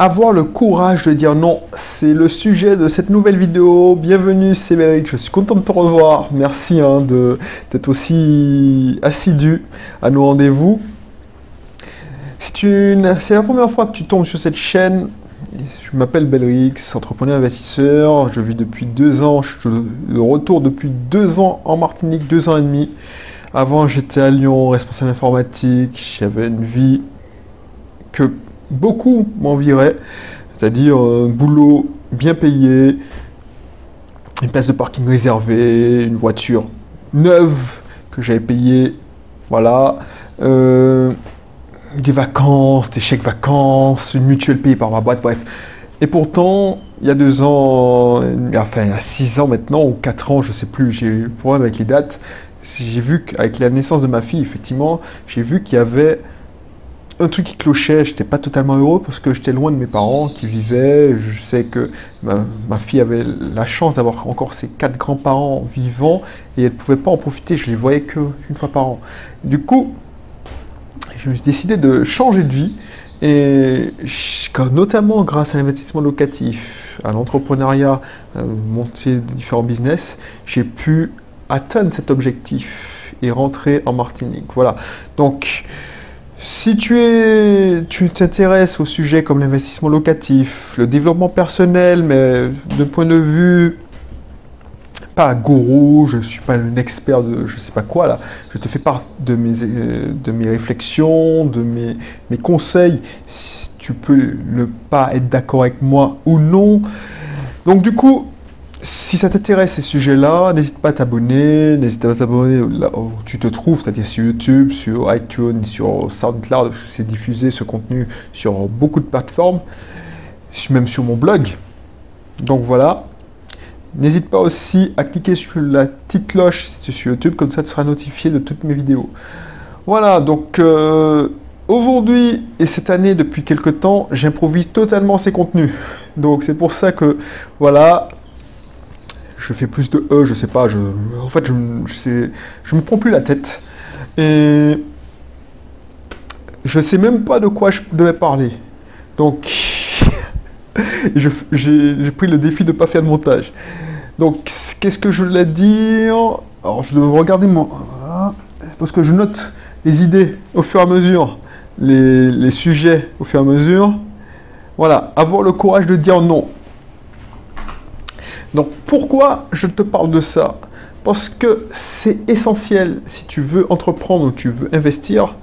Avoir le courage de dire non, c'est le sujet de cette nouvelle vidéo. Bienvenue, c'est je suis content de te revoir. Merci hein, d'être aussi assidu à nos rendez-vous. C'est la première fois que tu tombes sur cette chaîne, je m'appelle Belrix, entrepreneur investisseur. Je vis depuis deux ans, je suis de retour depuis deux ans en Martinique, deux ans et demi. Avant, j'étais à Lyon, responsable informatique. J'avais une vie que beaucoup m'envieraient, c'est-à-dire un boulot bien payé, une place de parking réservée, une voiture neuve que j'avais payée, voilà. Euh, des vacances, des chèques vacances, une mutuelle payée par ma boîte, bref. Et pourtant, il y a deux ans, enfin il y a six ans maintenant, ou quatre ans, je ne sais plus, j'ai eu problème avec les dates, j'ai vu qu'avec la naissance de ma fille, effectivement, j'ai vu qu'il y avait un truc qui clochait, j'étais pas totalement heureux parce que j'étais loin de mes parents qui vivaient. Je sais que ma, fille avait la chance d'avoir encore ses quatre grands-parents vivants et elle ne pouvait pas en profiter, je les voyais qu'une fois par an. Du coup, je me suis décidé de changer de vie et notamment grâce à l'investissement locatif, à l'entrepreneuriat, euh, monter différents business, j'ai pu atteindre cet objectif et rentrer en Martinique. Voilà. Donc, si tu es, tu t'intéresses au sujet comme l'investissement locatif, le développement personnel, mais de point de vue pas gourou, je suis pas un expert de je sais pas quoi là. Je te fais part de mes, de mes réflexions, de mes, mes conseils. Si tu peux ne pas être d'accord avec moi ou non. Donc du coup, si ça t'intéresse ces sujets-là, n'hésite pas à t'abonner, n'hésite pas à t'abonner là où tu te trouves, c'est-à-dire sur YouTube, sur iTunes, sur SoundCloud, parce que c'est diffusé ce contenu sur beaucoup de plateformes, même sur mon blog. Donc voilà. N'hésite pas aussi à cliquer sur la petite cloche si tu es sur YouTube, comme ça tu seras notifié de toutes mes vidéos. Voilà, donc euh, aujourd'hui et cette année, depuis quelques temps, j'improvise totalement ces contenus. Donc c'est pour ça que, voilà, je fais plus de E, je sais pas, en fait, je, je, je me prends plus la tête. Et je sais même pas de quoi je devais parler. Donc, j'ai pris le défi de ne pas faire de montage. Donc, qu'est-ce que je voulais dire? Alors, je devais regarder mon... Parce que je note les idées au fur et à mesure, les sujets au fur et à mesure. Voilà, avoir le courage de dire non. Donc pourquoi je te parle de ça? Parce que c'est essentiel si tu veux entreprendre ou tu veux investir,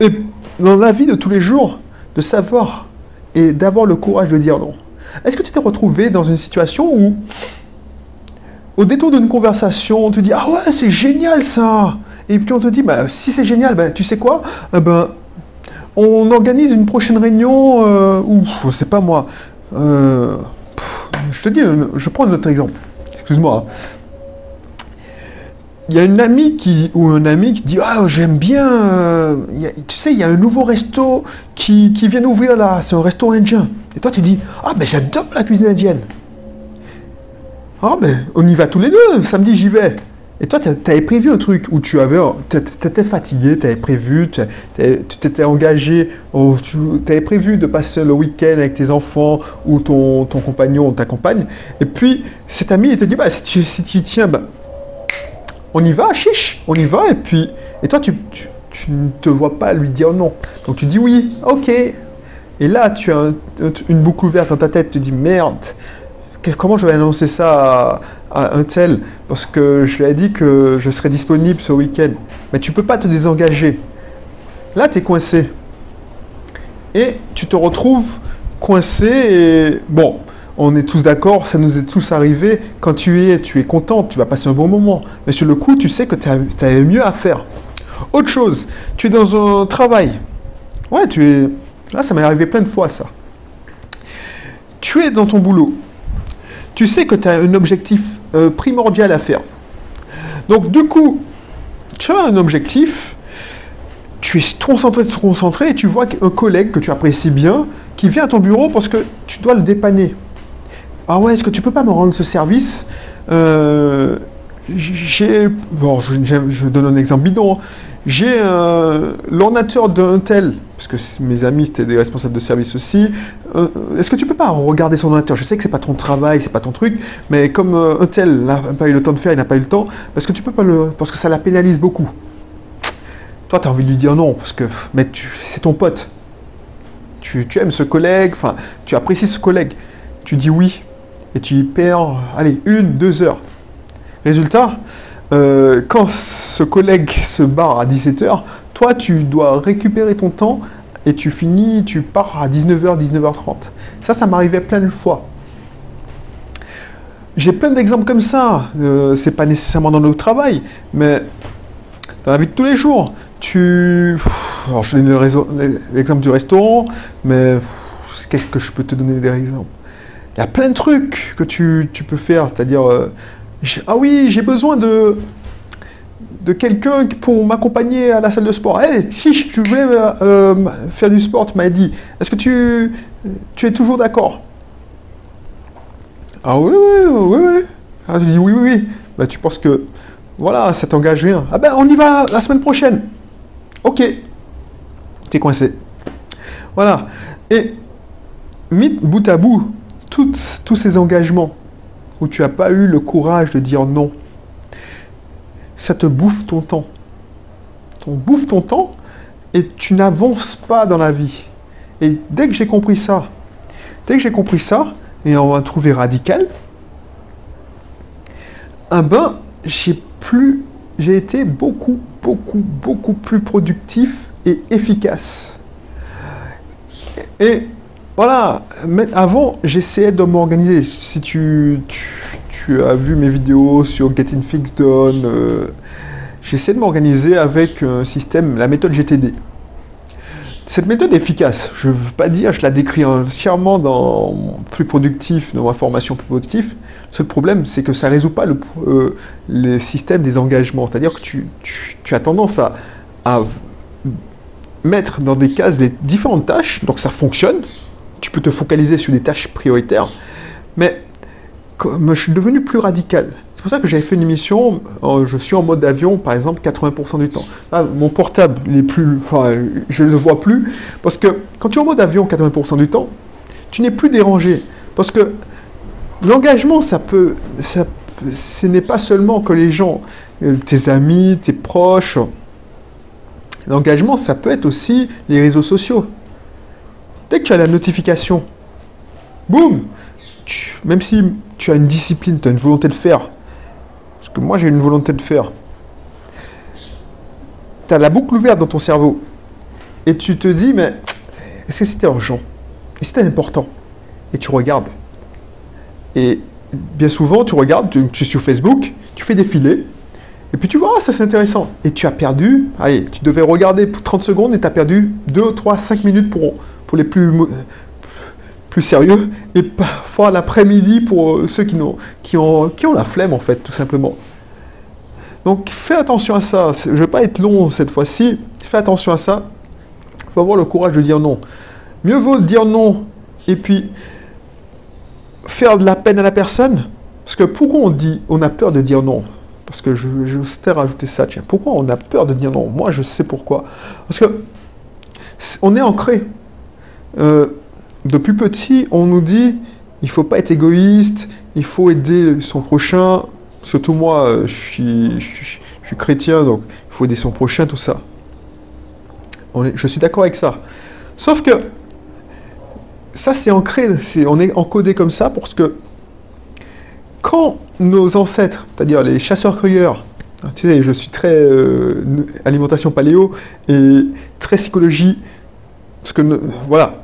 et dans la vie de tous les jours, de savoir et d'avoir le courage de dire non. Est-ce que tu t'es retrouvé dans une situation où, au détour d'une conversation, on te dit Ah ouais, c'est génial ça Et puis on te dit bah, Si c'est génial, bah, tu sais quoi? Eh ben, On organise une prochaine réunion, euh, ou je sais pas moi. Euh, je te dis, je prends un autre exemple. Excuse-moi. Il y a une amie qui, ou un ami qui dit Ah, j'aime bien. Euh, tu sais, il y a un nouveau resto qui, qui vient d'ouvrir là. C'est un resto indien. Et toi, tu dis Ah, mais j'adore la cuisine indienne. Ah, ben, on y va tous les deux. Samedi, j'y vais. Et toi, tu avais prévu un truc où tu avais, étais fatigué, tu prévu, tu t'étais engagé, tu avais prévu de passer le week-end avec tes enfants ou ton, compagnon ou ta compagne. Et puis, cet ami, il te dit, bah, si, tu, si tiens, bah, on y va, chiche, on y va. Et puis, et toi, tu, ne te vois pas lui dire non. Donc tu dis oui, ok. Et là, tu as une boucle ouverte dans ta tête, tu dis merde, comment je vais annoncer ça à, un tel? Parce que je lui ai dit que je serais disponible ce week-end. Mais tu ne peux pas te désengager. Là, tu es coincé. Et tu te retrouves coincé et bon, on est tous d'accord, ça nous est tous arrivé. Quand tu es, tu es content, tu vas passer un bon moment. Mais sur le coup, tu sais que tu as, mieux à faire. Autre chose, tu es dans un travail. Ouais, tu es. Là, ça m'est arrivé plein de fois, ça. Tu es dans ton boulot tu sais que tu as un objectif euh, primordial à faire. Donc du coup, tu as un objectif, tu es concentré, concentré, et tu vois un collègue que tu apprécies bien qui vient à ton bureau parce que tu dois le dépanner. Ah ouais, est-ce que tu peux pas me rendre ce service? Euh, j'ai, bon, je, donne un exemple bidon, j'ai l'ordinateur d'un tel, parce que mes amis c'était des responsables de service aussi, euh, est-ce que tu peux pas regarder son ordinateur? Je sais que c'est pas ton travail, c'est pas ton truc, mais comme un tel n'a pas eu le temps de faire, il n'a pas eu le temps, parce que tu peux pas le, parce que ça la pénalise beaucoup. Toi, tu as envie de lui dire non, parce que mais c'est ton pote. Tu, tu aimes ce collègue, enfin, tu apprécies ce collègue. Tu dis oui, et tu y perds, allez, une, deux heures. Résultat, euh, quand ce collègue se barre à 17h, toi, tu dois récupérer ton temps et tu finis, tu pars à 19h, 19h30. Ça, ça m'arrivait plein de fois. J'ai plein d'exemples comme ça. Euh, c'est pas nécessairement dans le travail, mais dans la vie de tous les jours. Tu. Alors, je donne l'exemple du restaurant, mais qu'est-ce que je peux te donner des exemples? Il y a plein de trucs que tu, peux faire, c'est-à-dire. Euh, ah oui, j'ai besoin de, de quelqu'un pour m'accompagner à la salle de sport. Hey, si tu voulais euh, euh, faire du sport, tu m'as dit, est-ce que tu, es toujours d'accord? Ah oui, oui, oui, oui. Ah, tu dis oui, oui, oui. Bah, tu penses que, voilà, ça t'engage rien. Ah ben, on y va la semaine prochaine. Ok. T'es coincé. Voilà. Et mis bout à bout, tous ces engagements où tu n'as pas eu le courage de dire non, ça te bouffe ton temps. On bouffe ton temps et tu n'avances pas dans la vie. Et dès que j'ai compris ça, dès que j'ai compris ça, et on va trouver radical, ah ben, j'ai plus, j'ai été beaucoup, beaucoup, beaucoup plus productif et efficace. Et voilà, mais avant, j'essayais de m'organiser. Si tu, as vu mes vidéos sur Getting Things Done, euh, de m'organiser avec un système, la méthode GTD. Cette méthode est efficace. Je ne veux pas dire, je la décris entièrement dans plus productif, dans ma formation plus productive. Le seul problème, c'est que ça ne résout pas le, euh, système des engagements. C'est-à-dire que tu, as tendance à mettre dans des cases les différentes tâches, donc ça fonctionne, tu peux te focaliser sur des tâches prioritaires. Mais comme je suis devenu plus radical, c'est pour ça que j'avais fait une émission, euh, je suis en mode avion par exemple 80% du temps. mon portable, il plus, je ne le vois plus, parce que quand tu es en mode avion 80% du temps, tu n'es plus dérangé. Parce que l'engagement, ça peut, ça, ce n'est pas seulement que les gens, euh, tes amis, tes proches, l'engagement, ça peut être aussi les réseaux sociaux. Dès que tu as la notification, boum, même si tu as une discipline, tu as une volonté de faire, parce que moi j'ai une volonté de faire, tu as la boucle ouverte dans ton cerveau, et tu te dis, mais est-ce que c'était urgent? Et c'était important Et tu regardes. Et bien souvent, tu regardes, tu, es sur Facebook, tu fais défiler, et puis tu vois, ah, ça c'est intéressant. Et tu as perdu, allez, tu devais regarder pour 30 secondes et tu as perdu 2, 3, 5 minutes pour pour les plus, plus sérieux, et parfois l'après-midi pour euh, ceux qui, ont, qui, ont, qui ont la flemme, en fait, tout simplement. Donc fais attention à ça. Je ne vais pas être long cette fois-ci. Fais attention à ça. Il faut avoir le courage de dire non. Mieux vaut dire non et puis faire de la peine à la personne. Parce que pourquoi on dit, on a peur de dire non? Parce que je, je rajouter ça. Tiens, pourquoi on a peur de dire non? Moi, je sais pourquoi. Parce que on est ancré. Euh, depuis petit, on nous dit il faut pas être égoïste, il faut aider son prochain. Surtout moi, euh, je suis, chrétien, donc il faut aider son prochain, tout ça. je suis d'accord avec ça. Sauf que ça, c'est ancré, on est encodé comme ça parce que quand nos ancêtres, c'est-à-dire les chasseurs-cueilleurs, hein, tu sais, je suis très euh, alimentation paléo et très psychologie, parce que, voilà,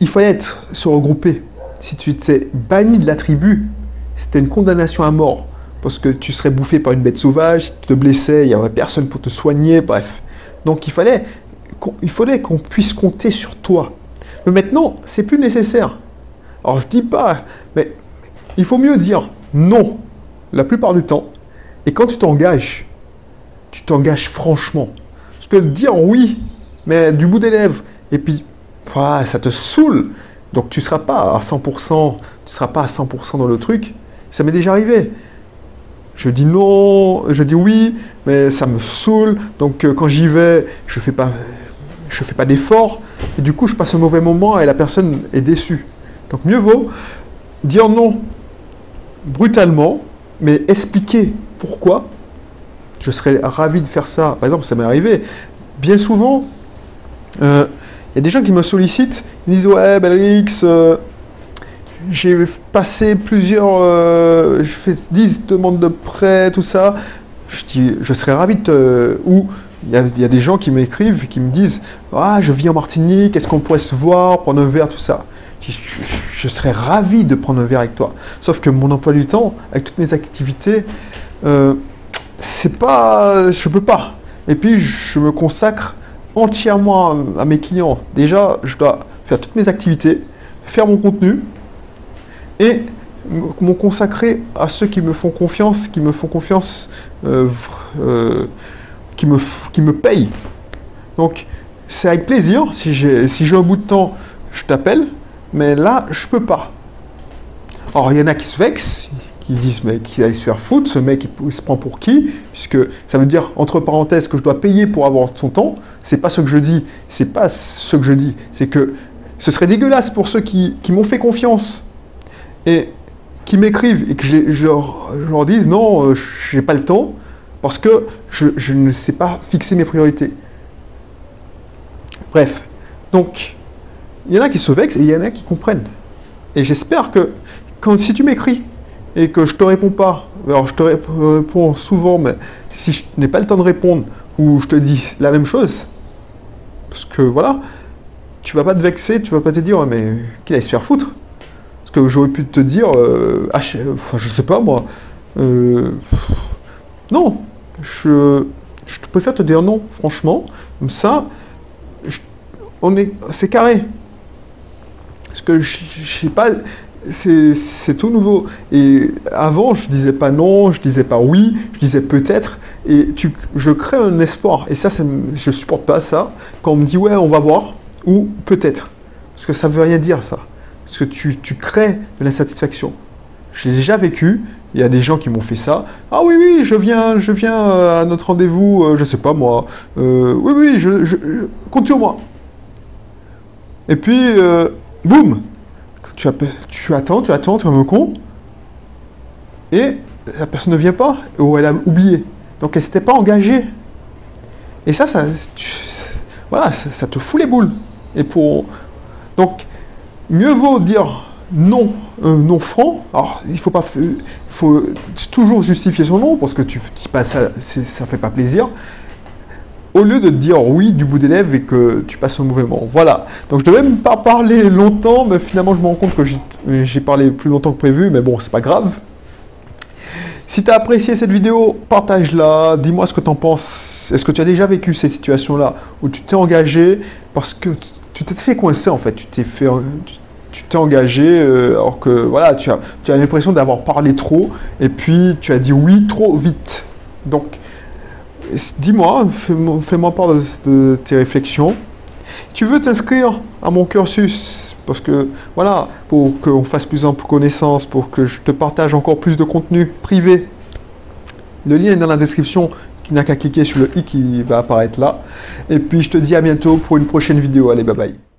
il fallait être se regrouper. Si tu t'es banni de la tribu, c'était une condamnation à mort. Parce que tu serais bouffé par une bête sauvage, tu te blessais, il n'y avait personne pour te soigner, bref. Donc il fallait il fallait qu'on puisse compter sur toi. Mais maintenant, c'est plus nécessaire. Alors je dis pas, mais il faut mieux dire non la plupart du temps. Et quand tu t'engages, tu t'engages franchement. Parce que dire oui, mais du bout des lèvres, et puis ça te saoule. Donc tu ne seras pas à 100%, tu seras pas à 100% dans le truc. Ça m'est déjà arrivé. Je dis non, je dis oui, mais ça me saoule. Donc euh, quand j'y vais, je fais pas, je fais pas d'effort. Et du coup, je passe un mauvais moment et la personne est déçue. Donc mieux vaut dire non brutalement, mais expliquer pourquoi. Je serais ravi de faire ça. Par exemple, ça m'est arrivé. Bien souvent, euh, il y a des gens qui me sollicitent, ils disent Ouais, Belrix, euh, j'ai passé plusieurs. Euh, je fais 10 demandes de prêt, tout ça. Je dis Je serais ravi de te. Ou il y, a, des gens qui m'écrivent, qui me disent Ah, je vis en Martinique, est-ce qu'on pourrait se voir, prendre un verre, tout ça je, je, serais ravi de prendre un verre avec toi. Sauf que mon emploi du temps, avec toutes mes activités, c'est pas. Je peux pas. Et puis, je me consacre entièrement à, mes clients. Déjà, je dois faire toutes mes activités, faire mon contenu et me consacrer à ceux qui me font confiance, qui me font confiance, euh, euh, qui, me, qui payent. Donc, c'est avec plaisir. Si j'ai un bout de temps, je t'appelle. Mais là, je peux pas. Alors, il y en a qui se vexent, ils disent mais qui aille se faire foutre, ce mec il, se prend pour qui? Puisque ça veut dire entre parenthèses que je dois payer pour avoir son temps. C'est pas ce que je dis, c'est pas ce que je dis, c'est que ce serait dégueulasse pour ceux qui, m'ont fait confiance et qui m'écrivent et que je leur, dise non, euh, je n'ai pas le temps parce que je, je ne sais pas fixer mes priorités. Bref, donc il y en a qui se vexent et il y en a qui comprennent. Et j'espère que quand, si tu m'écris et que je te réponds pas, alors je te réponds souvent, mais si je n'ai pas le temps de répondre, ou je te dis la même chose, parce que voilà, tu vas pas te vexer, tu vas pas te dire, mais qu'il aille se faire foutre. Parce que j'aurais pu te dire, euh, ah, je sais pas moi, euh, non, je, je préfère te dire non, franchement, comme ça, on est, c'est carré. Parce que je sais pas, c'est tout nouveau. Et avant, je disais pas non, je disais pas oui, je disais peut-être. Et tu, je crée un espoir. Et ça, je supporte pas ça. Quand on me dit ouais, on va voir, ou peut-être. Parce que ça veut rien dire, ça. Parce que tu, tu crées de l'insatisfaction. J'ai déjà vécu, il y a des gens qui m'ont fait ça. Ah oui, oui, je viens, je viens euh, à notre rendez-vous, euh, je sais pas moi. Euh, oui, oui, je, compte sur moi. Et puis, boum, tu, attends, tu attends, tu es un con, et la personne ne vient pas, ou elle a oublié. Donc elle ne s'était pas engagée. Et ça, ça, voilà, ça, te fout les boules. Et pour, donc, mieux vaut dire non, non franc. Alors, il faut pas, toujours justifier son nom parce que tu, pas ça, ça fait pas plaisir au lieu de dire oui du bout des lèvres et que tu passes un mauvais moment. Voilà. Donc je devais même pas parler longtemps, mais finalement je me rends compte que j'ai parlé plus longtemps que prévu, mais bon, c'est pas grave. Si tu as apprécié cette vidéo, partage-la, dis-moi ce que tu en penses. Est-ce que tu as déjà vécu ces situations-là où tu t'es engagé parce que tu t'es fait coincer en fait, tu t'es tu t'es engagé euh, alors que voilà, tu as, tu as l'impression d'avoir parlé trop et puis tu as dit oui trop vite. Donc Dis-moi, fais-moi part de, tes réflexions. Si tu veux t'inscrire à mon cursus, parce que voilà, pour qu'on fasse plus en connaissance, pour que je te partage encore plus de contenu privé, le lien est dans la description. Tu n'as qu'à cliquer sur le i qui va apparaître là. Et puis je te dis à bientôt pour une prochaine vidéo. Allez, bye bye.